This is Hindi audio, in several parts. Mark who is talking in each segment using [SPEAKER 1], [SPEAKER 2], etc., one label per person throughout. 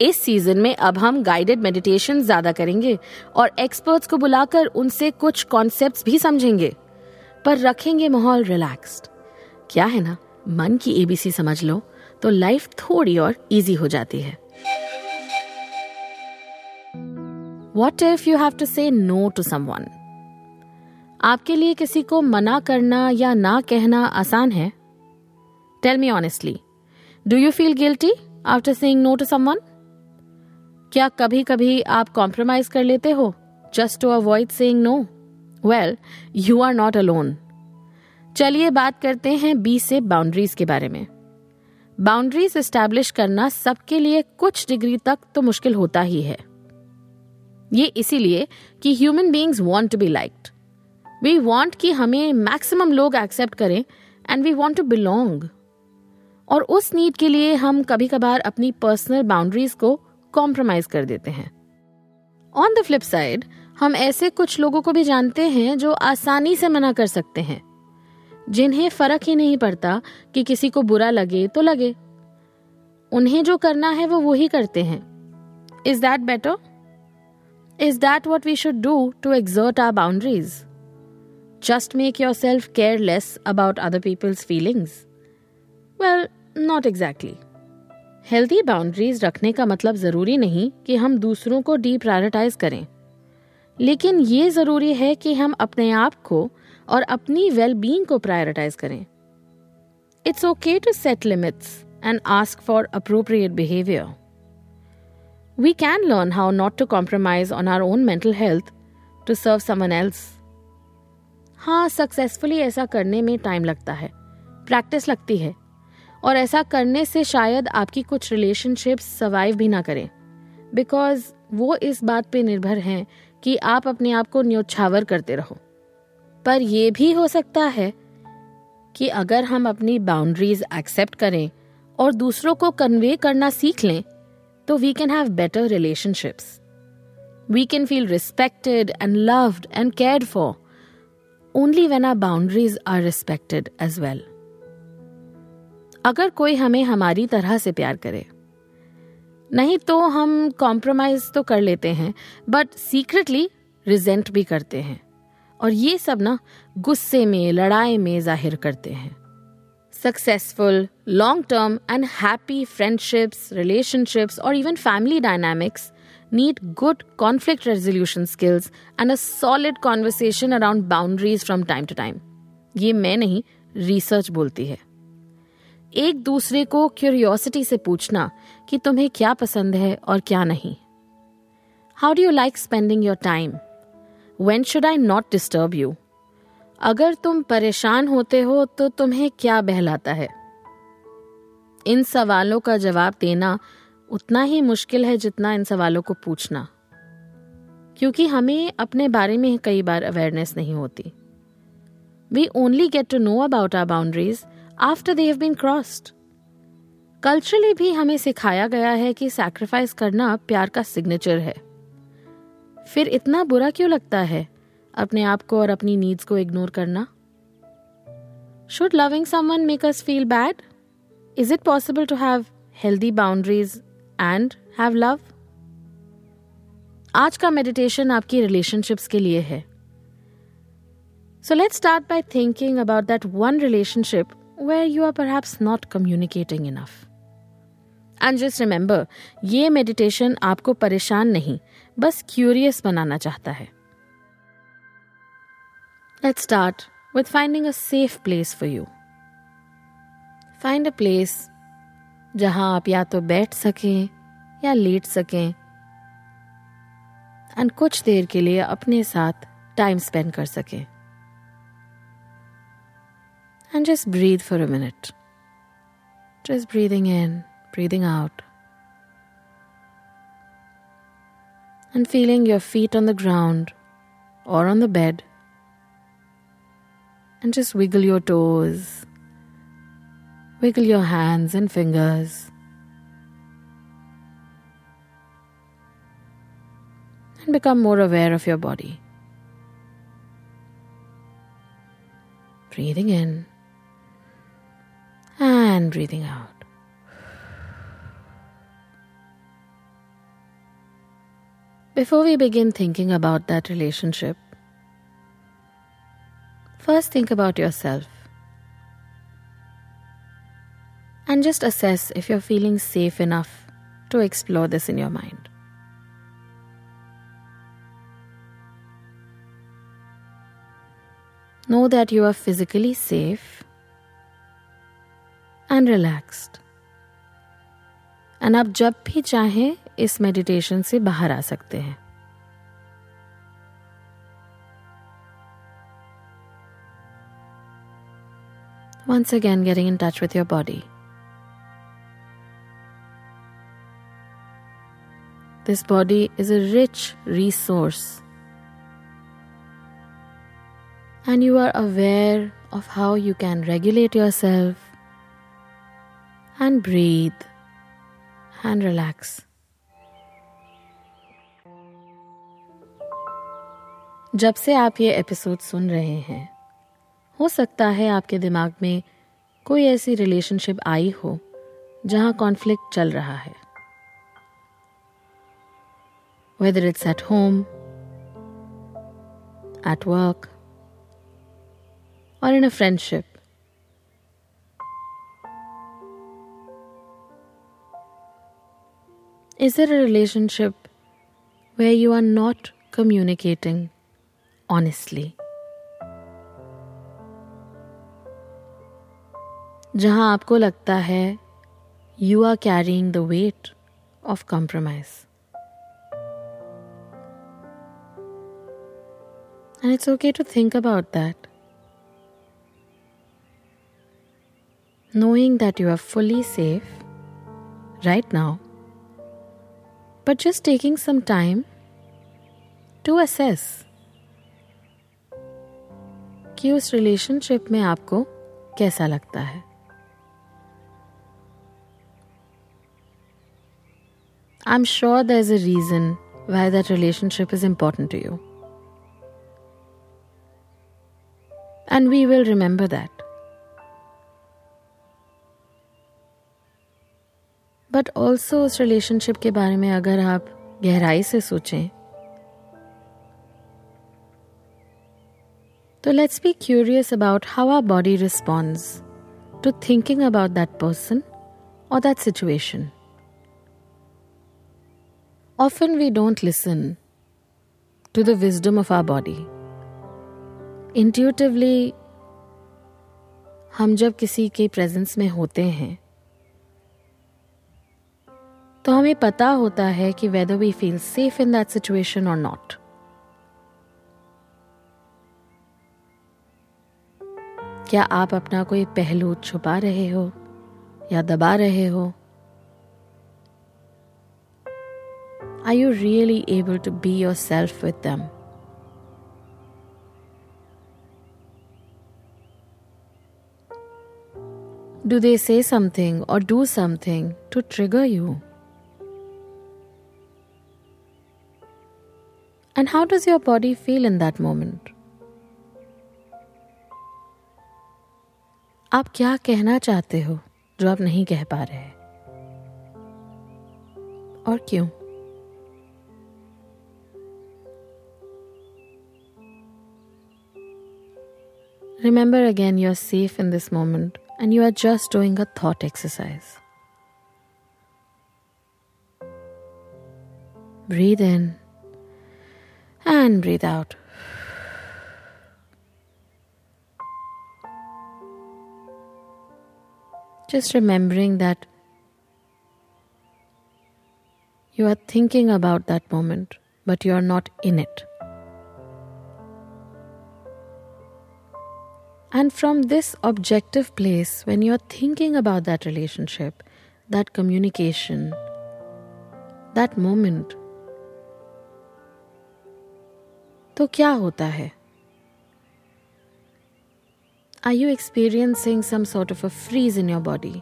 [SPEAKER 1] इस सीज़न में अब हम गाइडेड मेडिटेशन ज़्यादा करेंगे और एक्सपर्ट्स को बुलाकर उनसे कुछ कॉन्सेप्ट्स भी समझेंगे। पर रखेंगे माहौल रिलैक्स्ड क्या है ना? मन की एबीसी समझ लो तो लाइफ थोड़ी और इजी हो जाती है। What if you have to say no to someone आपके लिए किसी को मना करना या ना कहना आसान है? Tell me honestly do you feel guilty after saying no to someone क्या कभी कभी आप कॉम्प्रोमाइज कर लेते हो? Just to avoid saying no well you are not alone चलिए बात करते हैं बी से बाउंड्रीज के बारे में। बाउंड्रीज एस्टैब्लिश करना सबके लिए कुछ डिग्री तक तो मुश्किल होता ही है। ये इसीलिए कि human beings want to be liked we want कि हमें मैक्सिमम लोग एक्सेप्ट करें and we want to belong और उस नीड के लिए हम कभी कभार अपनी पर्सनल बाउंड्रीज को कॉम्प्रोमाइज कर देते हैं। ऑन द फ्लिप साइड हम ऐसे कुछ लोगों को भी जानते हैं जो आसानी से मना कर सकते हैं। जिन्हें फ़र्क ही नहीं पड़ता कि किसी को बुरा लगे तो लगे। उन्हें जो करना है वो वही करते हैं। Is that better is that what we should do to exert our boundaries just make yourself care less about other people's feelings well not exactly healthy boundaries रखने का मतलब ज़रूरी नहीं कि हम दूसरों को डी प्रायोरिटाइज करें। लेकिन ये ज़रूरी है कि हम अपने आप को और अपनी वेल बींग को प्रायोरिटाइज करें। It's okay to set limits and ask for appropriate behaviour we can learn how not to compromise on our own mental health to serve someone else हाँ सक्सेसफुली ऐसा करने में टाइम लगता है। प्रैक्टिस लगती है। और ऐसा करने से शायद आपकी कुछ रिलेशनशिप्स सर्वाइव भी ना करें। बिकॉज़ वो इस बात पे निर्भर हैं कि आप अपने आप को न्योछावर करते रहो। पर यह भी हो सकता है कि अगर हम अपनी बाउंड्रीज एक्सेप्ट करें और दूसरों को कन्वे करना सीख लें तो we can have better relationships we can feel respected and loved and cared for only when our boundaries are respected as well अगर कोई हमें हमारी तरह से प्यार करे। नहीं तो हम कॉम्प्रोमाइज तो कर लेते हैं बट सीक्रेटली रिजेंट भी करते हैं। और ये सब ना गुस्से में, लड़ाई में ज़ाहिर करते हैं। Successful long term and happy friendships relationships और even family dynamics need good conflict resolution skills and a solid conversation around boundaries from time to time. ये मैं नहीं रिसर्च बोलती है। एक दूसरे को क्यूरियोसिटी से पूछना कि तुम्हें क्या पसंद है और क्या नहीं। How do you like spending your time when should I not disturb you अगर तुम परेशान होते हो तो तुम्हें क्या बहलाता है? इन सवालों का जवाब देना उतना ही मुश्किल है जितना इन सवालों को पूछना। क्योंकि हमें अपने बारे में कई बार अवेयरनेस नहीं होती। We only get to know about our boundaries after they have been crossed culturally भी हमें सिखाया गया है कि सैक्रिफाइस करना प्यार का सिग्नेचर है। फिर इतना बुरा क्यों लगता है? अपने आप को और अपनी नीड्स को इग्नोर करना? Should loving someone make us feel bad is it possible to have healthy boundaries and have love आज का मेडिटेशन आपकी रिलेशनशिप्स के लिए है। So let's start by thinking about that one relationship where you are perhaps not communicating enough and just remember ये मेडिटेशन आपको परेशान नहीं, बस क्यूरियस बनाना चाहता है। Let's start with finding a safe place for you find a place जहाँ आप या तो बैठ सकें या लेट सकें एंड कुछ देर के लिए अपने साथ टाइम स्पेंड कर सकें। and just breathe for a minute. Just breathing in, breathing out. And feeling your feet on the ground or on the bed. And just wiggle your toes, wiggle your hands and fingers. And become more aware of your body. Breathing in and breathing out. Before we begin thinking about that relationship, first think about yourself and just assess if you're feeling safe enough to explore this in your mind. Know that you are physically safe and relaxed. And आप जब भी चाहें इस मेडिटेशन से बाहर आ सकते हैं Once again, getting in touch with your body. This body is a rich resource, and you are aware of how you can regulate yourself and breathe and relax. जब से आप ये एपिसोड सुन रहे हैं, हो सकता है आपके दिमाग में कोई ऐसी रिलेशनशिप आई हो जहाँ कॉन्फ्लिक्ट चल रहा है whether it's at home at work और in a friendship Is there a relationship where you are not communicating honestly? जहां आपको लगता है you are carrying the weight of compromise And it's okay to think about that. Knowing that you are fully safe right now but just taking some time to assess कि उस रिलेशनशिप में आपको कैसा लगता है I'm sure there's a reason why that relationship is important to you. And we will remember that. but also उस रिलेशनशिप के बारे में अगर आप गहराई से सोचें तो let's be curious about how our body response to thinking about that person और that situation Often we don't listen to the wisdom of our body. Intuitively, हम जब किसी के प्रेजेंस में होते हैं तो हमें पता होता है कि whether we feel safe in that situation और नॉट क्या आप अपना कोई पहलू छुपा रहे हो या दबा रहे हो? I you really able to be yourself with them do they say something और do something to trigger you And how does your body feel in that moment? आप क्या कहना चाहते हो जो आप नहीं कह पा रहे और क्यों Remember again, you're safe in this moment and you are just doing a thought exercise. Breathe in and breathe out. Just remembering that you are thinking about that moment, but you are not in it. And from this objective place, when you're thinking about that relationship, that communication, that moment, तो क्या होता है? I you experiencing some sort of a freeze in your body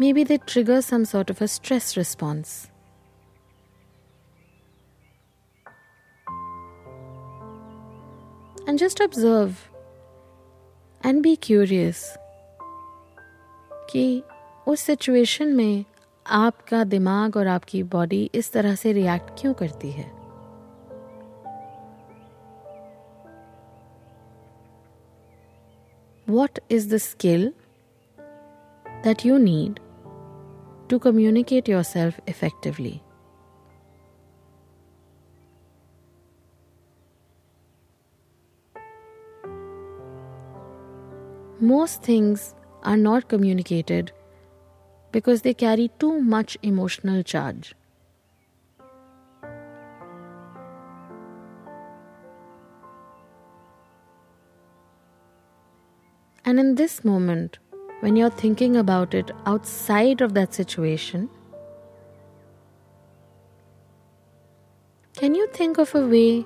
[SPEAKER 1] may be they trigger some sort of a stress response and just observe and be curious कि उस सिचुएशन में आपका दिमाग और आपकी बॉडी इस तरह से रिएक्ट क्यों करती है? What is the skill that you need to communicate yourself effectively most things are not communicated because they carry too much emotional charge. And in this moment, when you're thinking about it outside of that situation, can you think of a way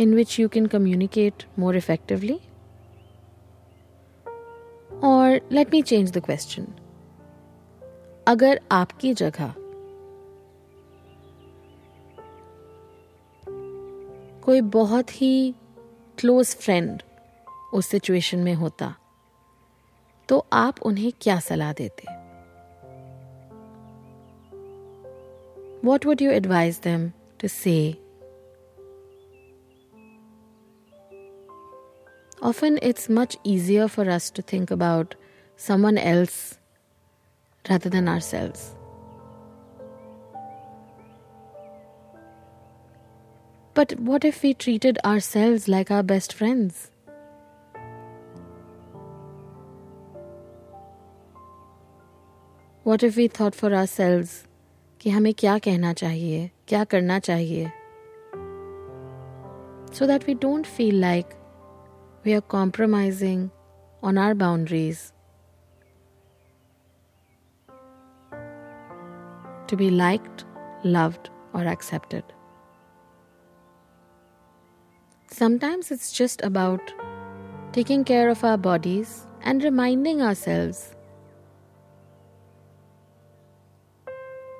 [SPEAKER 1] in which you can communicate more effectively? और let me change the question अगर आपकी जगह कोई बहुत ही क्लोज फ्रेंड उस सिचुएशन में होता तो आप उन्हें क्या सलाह देते what would you advise them to say often it's much easier for us to think about someone else rather than ourselves. But what if we treated ourselves like our best friends? What if we thought for ourselves कि हमें क्या कहना चाहिए क्या करना चाहिए so that we don't feel like we are compromising on our boundaries to be liked, loved, or accepted. Sometimes it's just about taking care of our bodies and reminding ourselves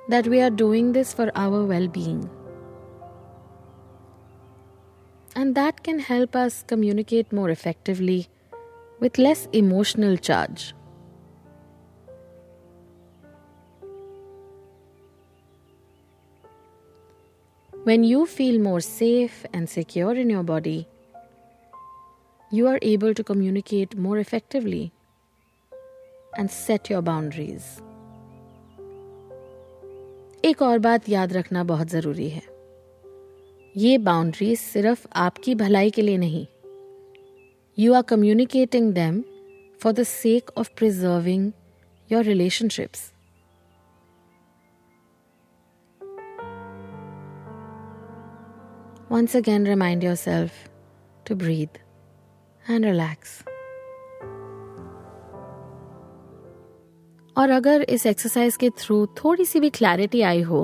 [SPEAKER 1] that we are doing this for our well being and that can help us communicate more effectively with less emotional charge. When you feel more safe and secure in your body, you are able to communicate more effectively and set your boundaries. एक और बात याद रखना बहुत ज़रूरी है ये बाउंड्रीज सिर्फ़ आपकी भलाई के लिए नहीं you are communicating them for the sake of preserving your relationships Once again, remind yourself to breathe and relax. और अगर इस एक्सरसाइज के थ्रू थोड़ी सी भी क्लैरिटी आई हो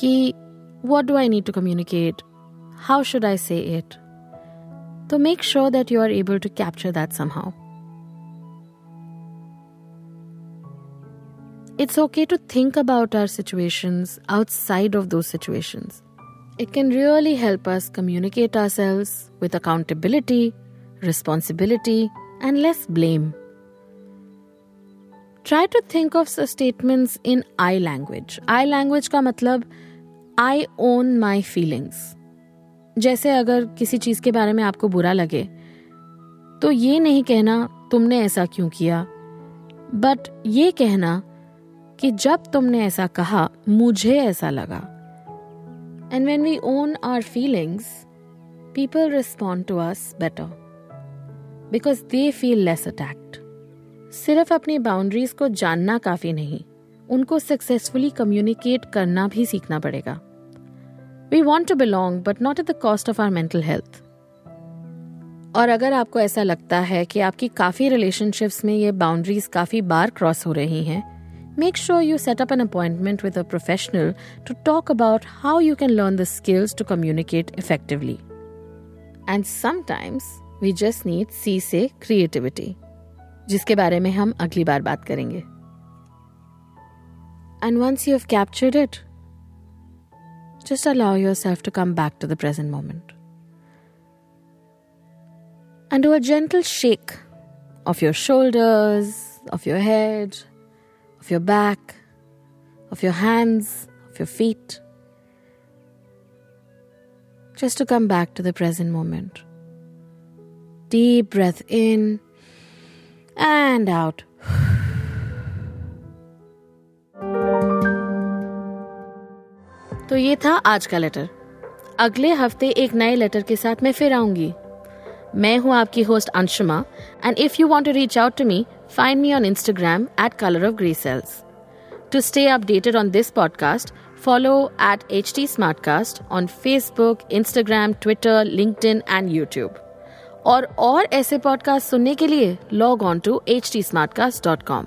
[SPEAKER 1] कि What do I need to communicate? How should I say it? So make sure that you are able to capture that somehow. It's okay to think about our situations outside of those situations. It can really help us communicate ourselves with accountability, responsibility, and less blame. Try to think of statements in I language. I language का मतलब I own my feelings जैसे अगर किसी चीज़ के बारे में आपको बुरा लगे तो ये नहीं कहना तुमने ऐसा क्यों किया। बट ये कहना कि जब तुमने ऐसा कहा, मुझे ऐसा लगा। And when we own our feelings people respond to us better because they feel less attacked सिर्फ़ अपनी बाउंड्रीज को जानना काफ़ी नहीं, उनको सक्सेसफुली कम्युनिकेट करना भी सीखना पड़ेगा। We want to belong, but not at the cost of our mental health. और अगर आपको ऐसा लगता है कि आपकी काफ़ी रिलेशनशिप्स में ये बाउंड्रीज काफ़ी बार क्रॉस हो रही हैं make sure you set up an appointment with a professional to talk about how you can learn the skills to communicate effectively. And sometimes we just need C से creativity, जिसके बारे में हम अगली बार बात करेंगे. And once you have captured it, just allow yourself to come back to the present moment. And do a gentle shake of your shoulders, of your head, of your back, of your hands, of your feet. Just to come back to the present moment. Deep breath in and out. तो ये था आज का लेटर। अगले हफ़्ते एक नए लेटर के साथ मैं फिर आऊँगी। मैं हूँ आपकी host Anshuma and if you want to reach out to me find me on Instagram at colour of grey cells to stay updated on this podcast follow at H T Smartcast on Facebook Instagram Twitter LinkedIn and YouTube और और ऐसे पॉडकास्ट सुनने के लिए log on to H T Smartcast dot com